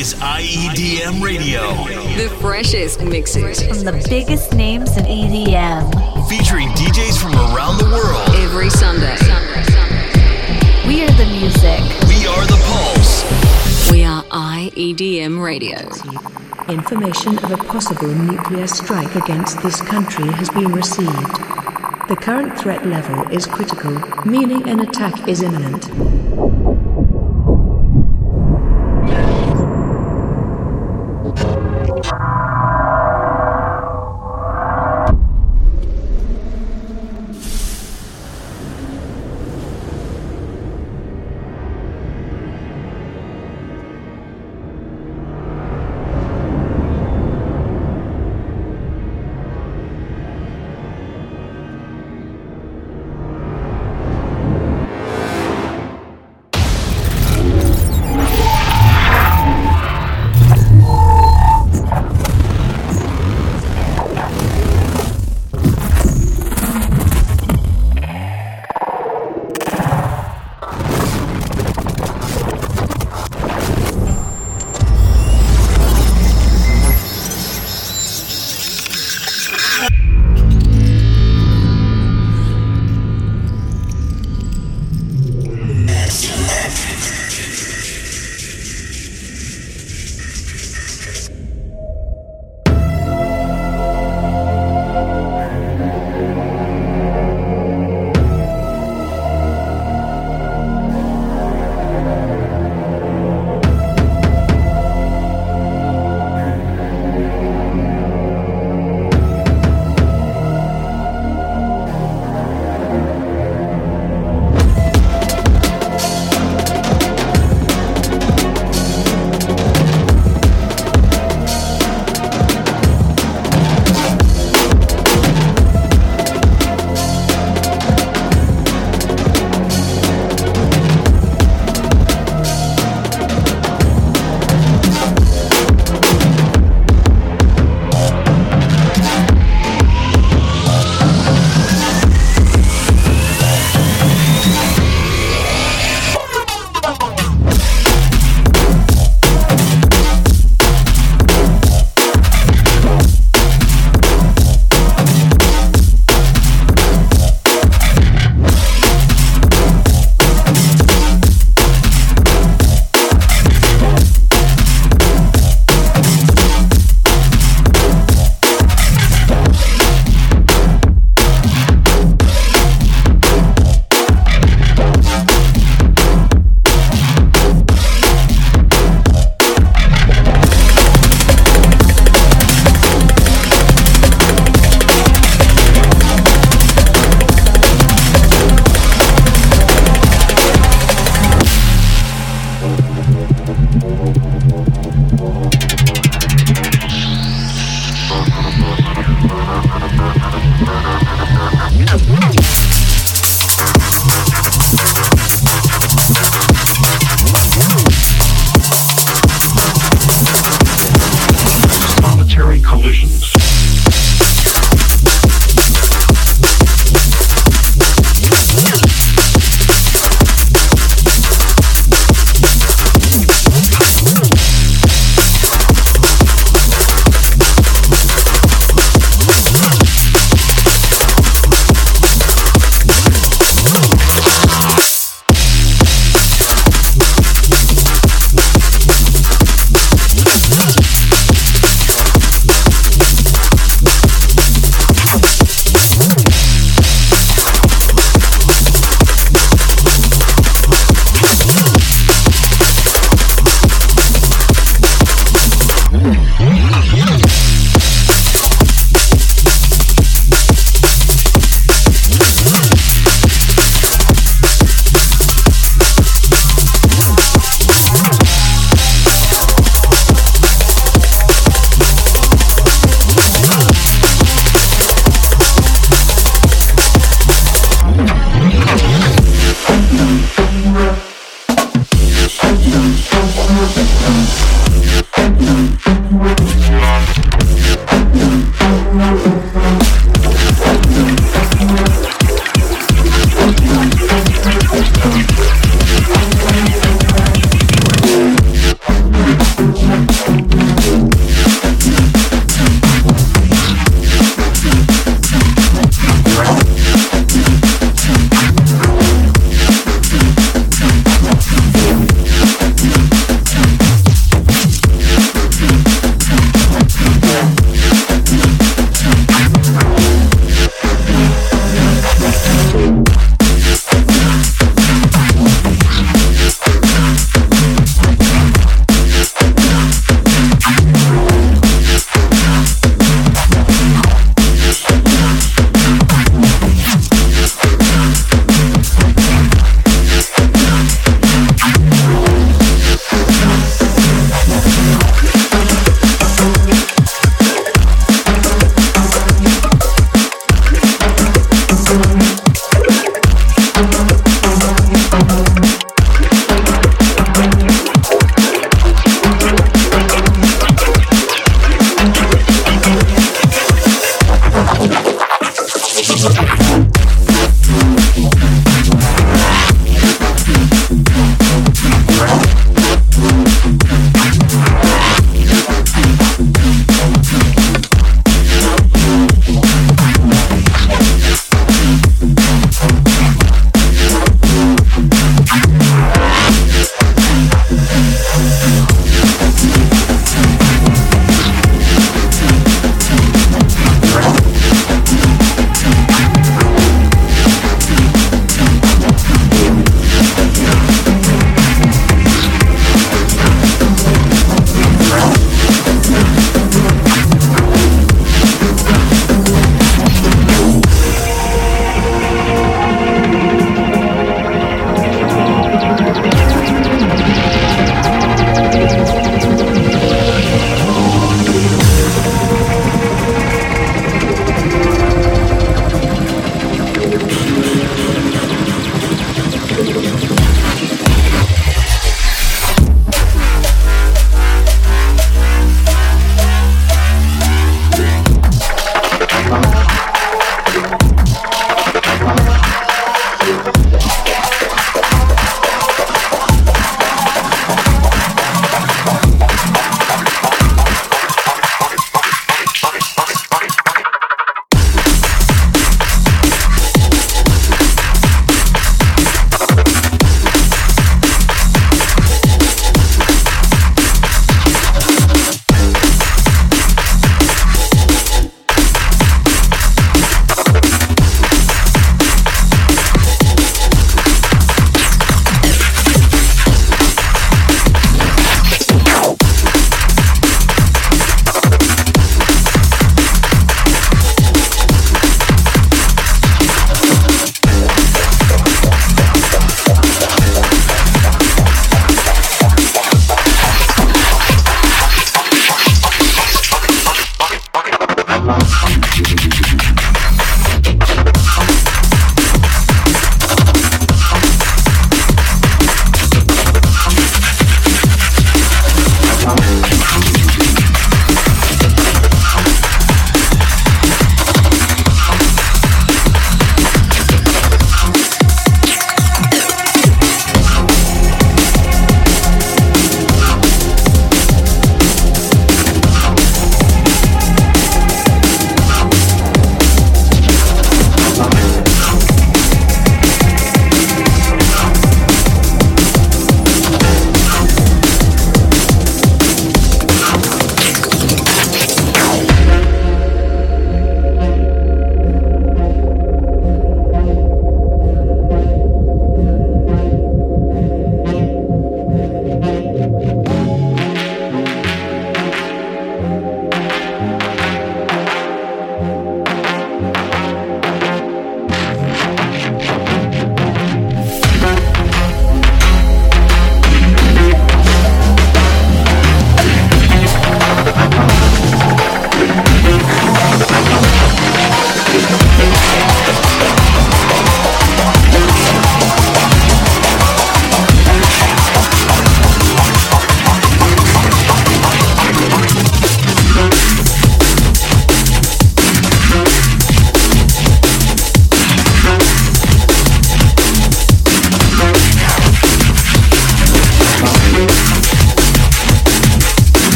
is IEDM Radio. The freshest mixes from the biggest names in EDM. Featuring DJs from around the world. Every Sunday. We are the music. We are the pulse. We are IEDM Radio. Information of a possible nuclear strike against this country has been received. The current threat level is critical, meaning an attack is imminent.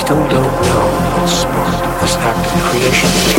Still don't know what sparked this act of creation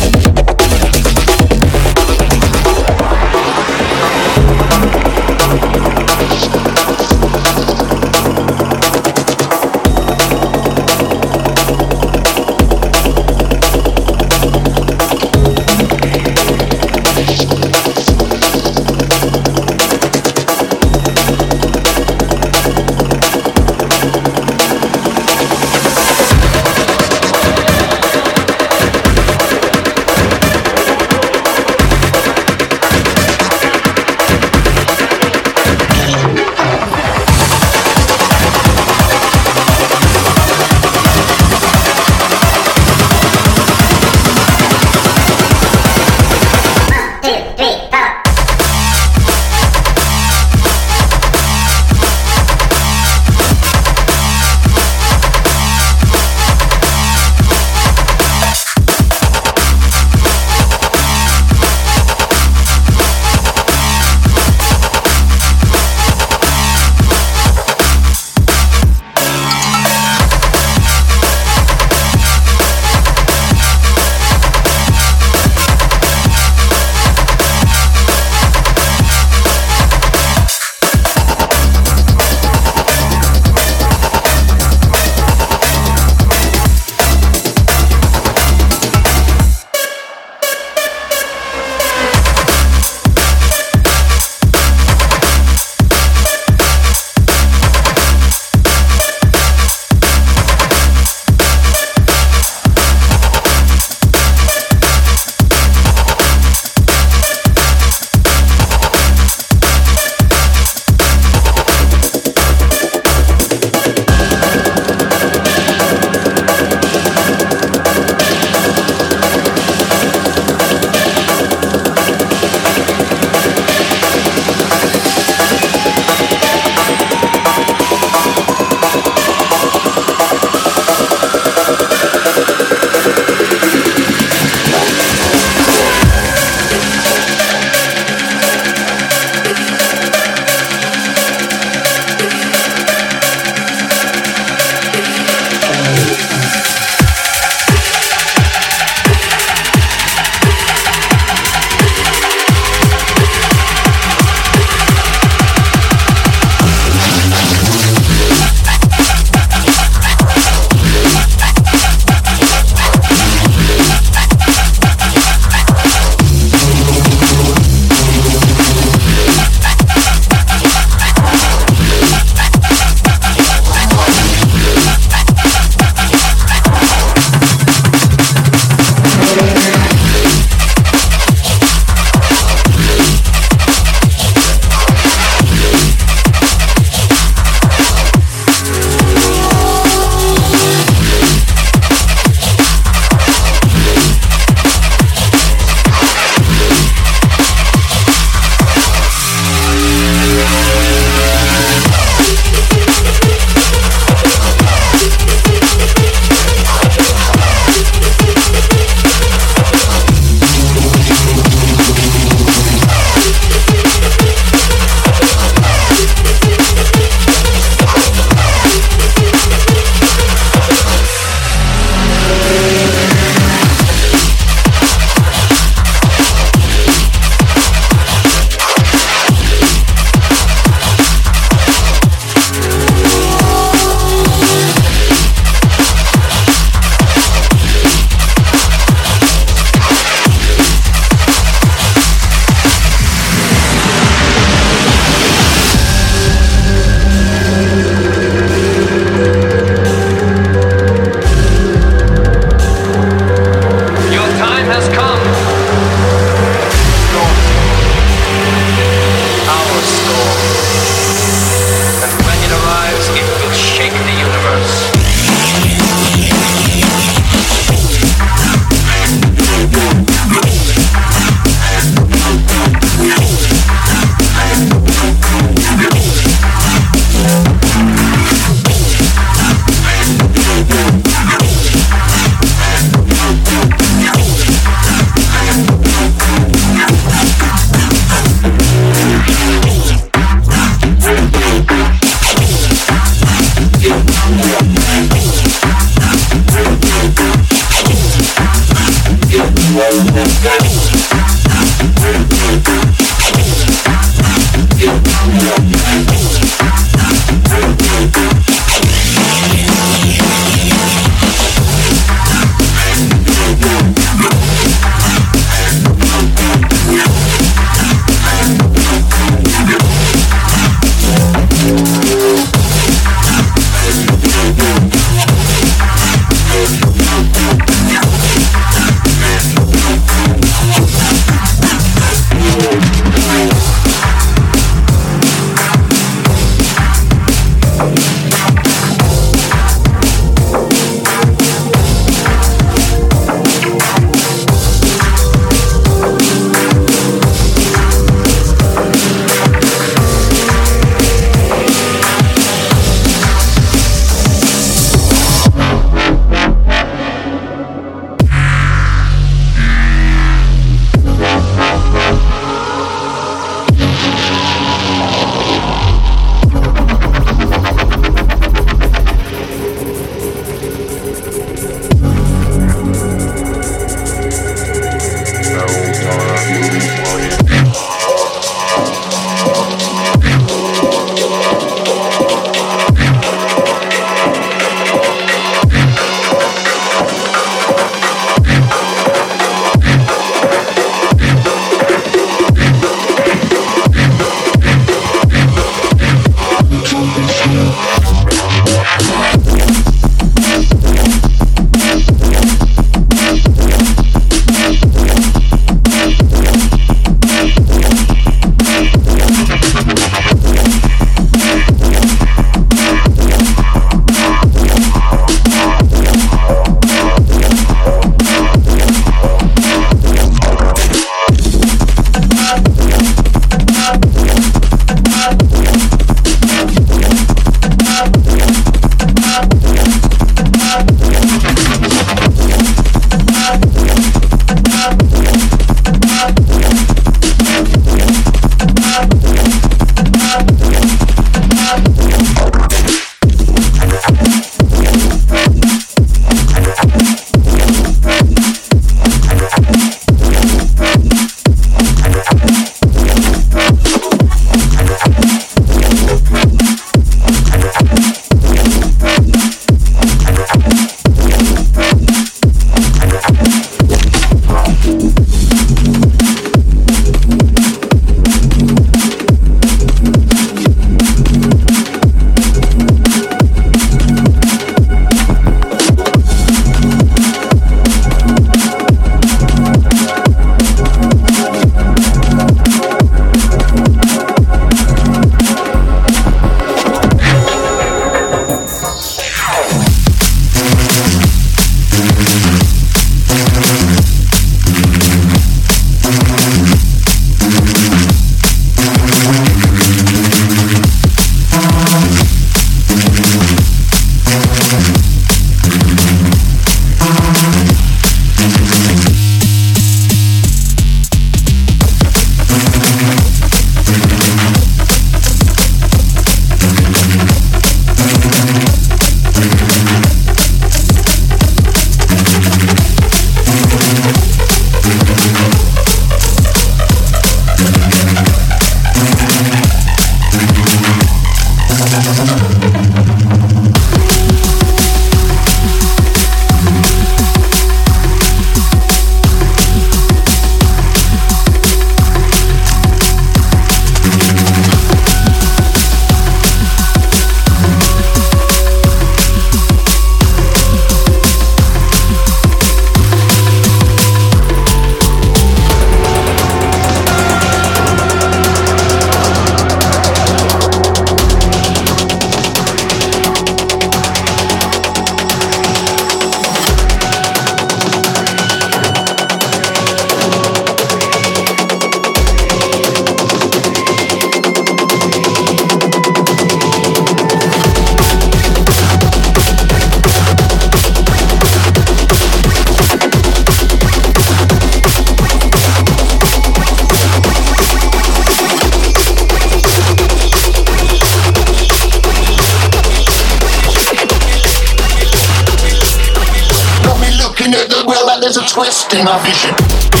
in our vision.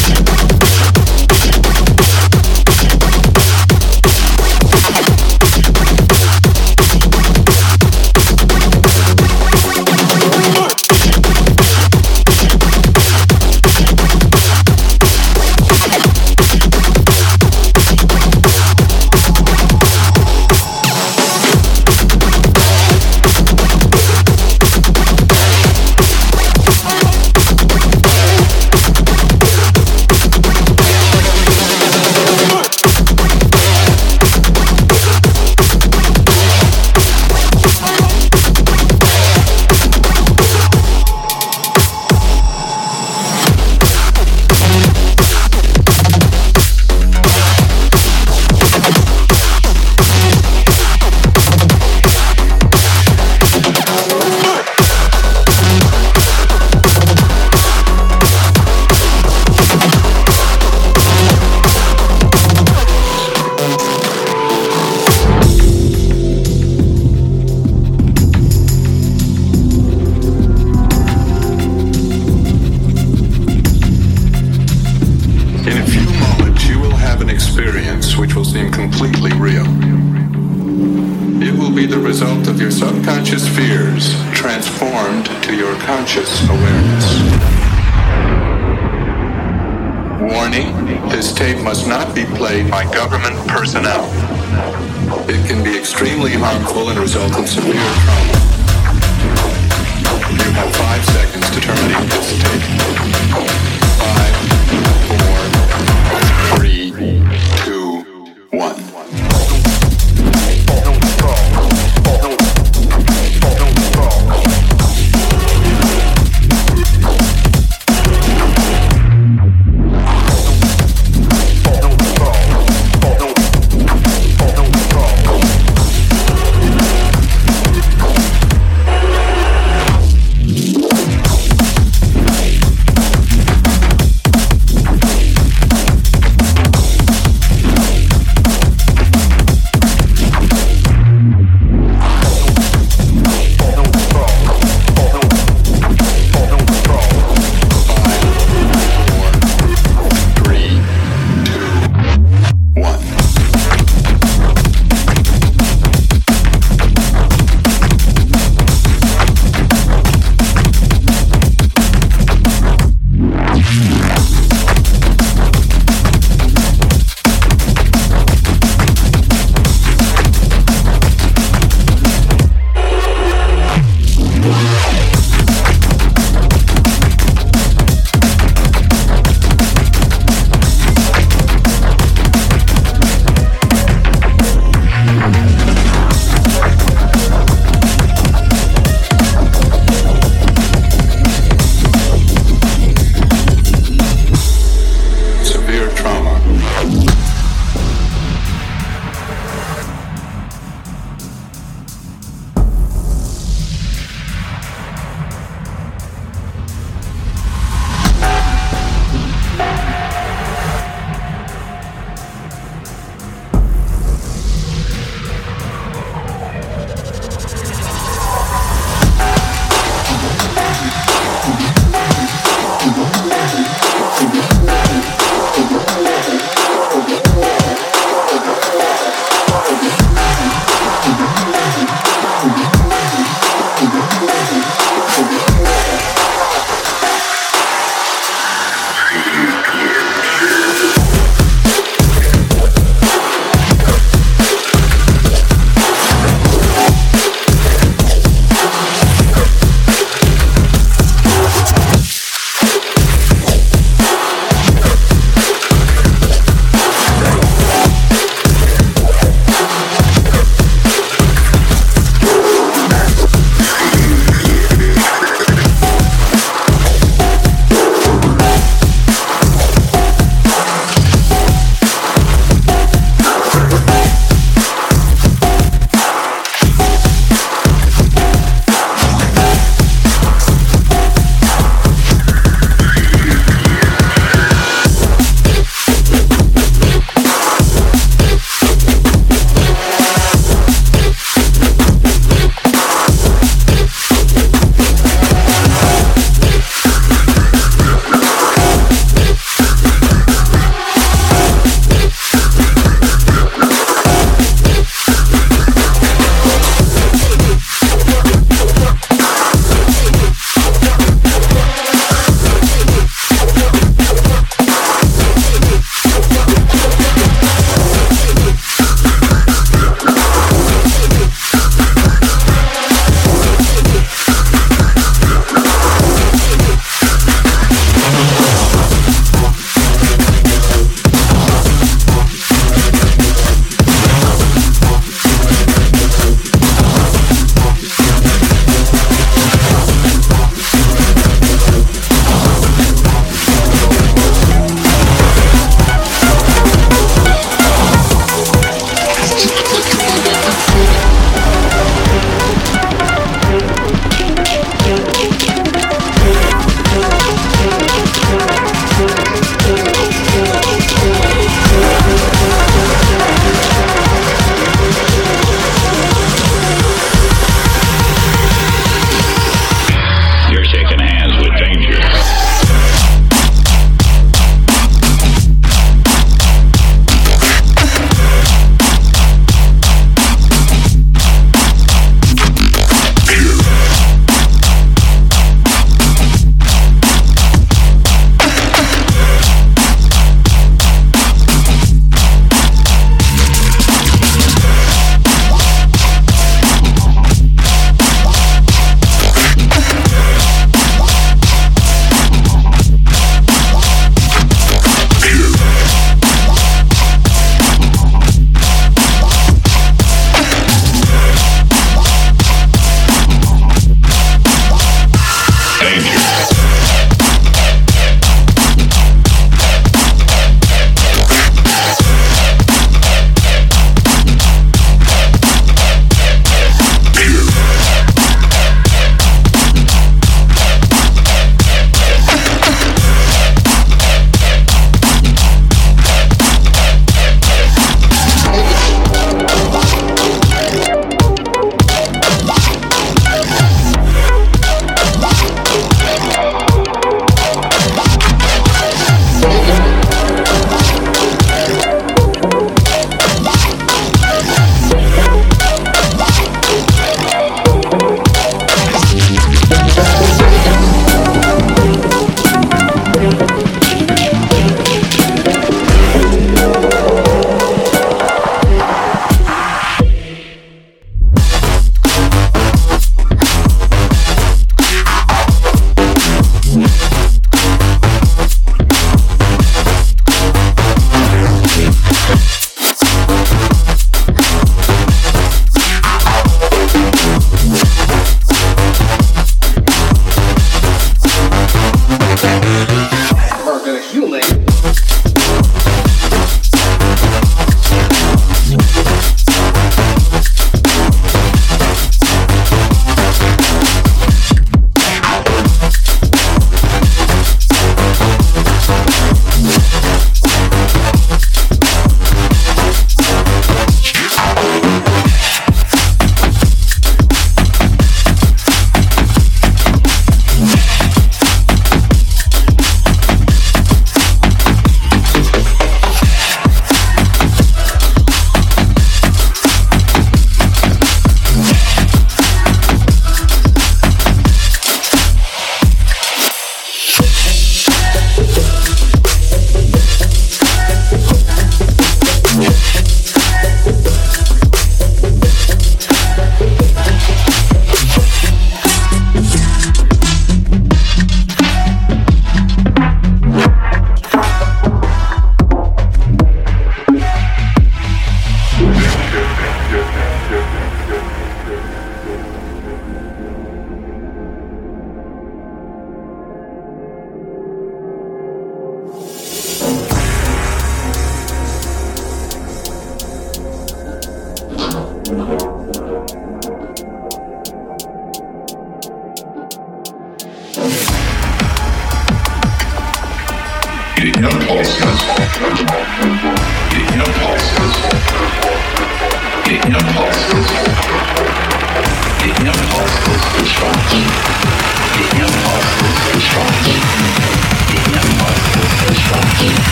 The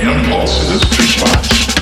impulse is too much.